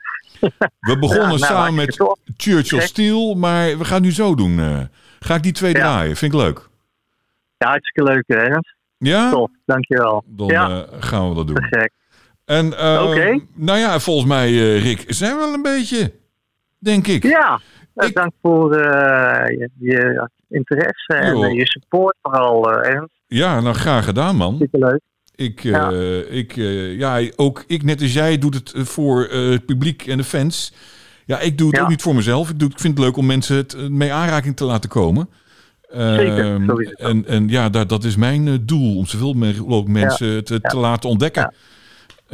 We begonnen Ja, nou, samen met tof. Churchill. Steel, maar we gaan nu zo doen. eh. ga ik die twee Ja. draaien? Vind ik leuk. Ja, hartstikke leuk hè. Ja? Tof, dankjewel. Dan ja, eh, gaan we dat doen. gek. En uh, Oké. nou ja, volgens mij, uh, Rick, zijn we wel een beetje, denk ik. Ja, Ik- dank voor eh, je, je interesse en eh, je support vooral, eh Ernst. Ja, nou graag gedaan, man. Superleuk. Ik, eh, Ja. ik, eh, ja, ook ik, net als jij, doet het voor eh, het publiek en de fans. Ja, ik doe het Ja. ook niet voor mezelf. Ik, doe, ik vind het leuk om mensen het eh, mee aanraking te laten komen. Zeker, Ehm, zo is het ook. en, en ja, dat, dat is mijn eh, doel, om zoveel mogelijk mensen te, te laten ontdekken. Ja.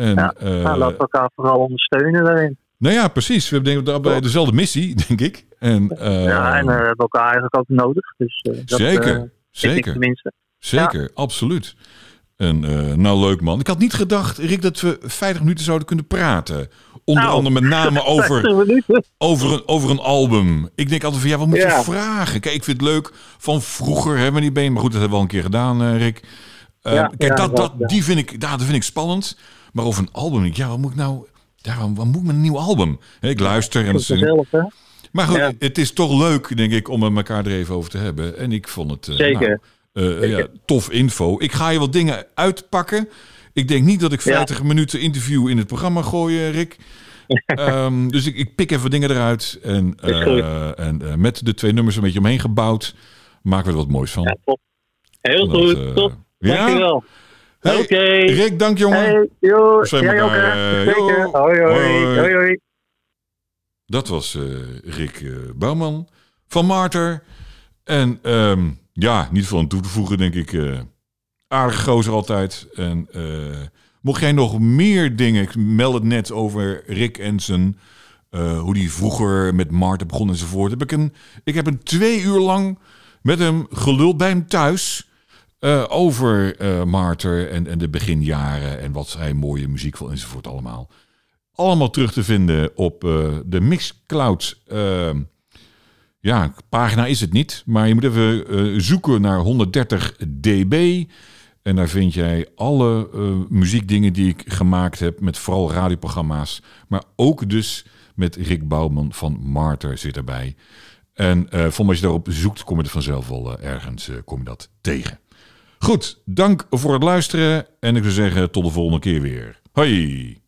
En, Ja. eh, nou, laten we elkaar vooral ondersteunen daarin. nou ja, precies. We hebben Toch? dezelfde missie, denk ik. En, ja, en eh, we hebben elkaar eigenlijk ook nodig. Dus, dat, zeker, zeker. tenminste. Zeker, absoluut. En nou, leuk man. Ik had niet gedacht, Rick, dat we 50 minuten zouden kunnen praten. Onder Nou. andere met name over, 50 minuten. over, een, over een album. Ik denk altijd van, ja, wat moet je vragen? Kijk, ik vind het leuk van vroeger, hè, maar die ben Maar goed, dat hebben we al een keer gedaan, eh, Rick. Eh, Ja, kijk, ja, dat, dat, die vind ik, dat vind ik spannend. Maar over een album, ik, ja, wat moet ik nou... Ja, wat moet ik met een nieuw album? Hè, ik luister en... Dat is maar goed, het is toch leuk, denk ik, om met elkaar er even over te hebben. En ik vond het... eh, Zeker. nou, ja, tof info. Ik ga je wat dingen uitpakken. Ik denk niet dat ik Ja. 50 minuten interview in het programma gooi, eh, Rick. Ehm, dus ik, ik pik even dingen eruit. En, eh, en eh, met de twee nummers een beetje omheen gebouwd, maken we er wat moois van. Ja, top. Heel Dat, goed, eh, top. ja? Dankjewel. Hey, Oké. Rick, dank jongen. Hey, ook, joh. Hoi, hoi. Hoi. Dat was Rick Bouwman van Marter. En ehm, ja, niet veel aan toe te voegen, denk ik. Aardige gozer altijd. En eh, mocht jij nog meer dingen... Ik meld het net over Rick en zijn... eh, hoe die vroeger met Marter begon enzovoort. Heb ik, een, ik heb een twee uur lang met hem geluld bij hem thuis... eh, over eh Marter en, en de beginjaren... en wat hij mooie muziek vond enzovoort allemaal allemaal terug te vinden op de Mixcloud. eh, ja, pagina is het niet, maar je moet even zoeken naar 130 dB. En daar vind jij alle eh, muziekdingen die ik gemaakt heb, met vooral radioprogramma's. Maar ook dus met Rick Bouwman van Marter zit erbij. En voor als je daarop zoekt, kom je er vanzelf wel eh, ergens kom je dat tegen. Goed, dank voor het luisteren. En ik zou zeggen, tot de volgende keer weer. Hoi!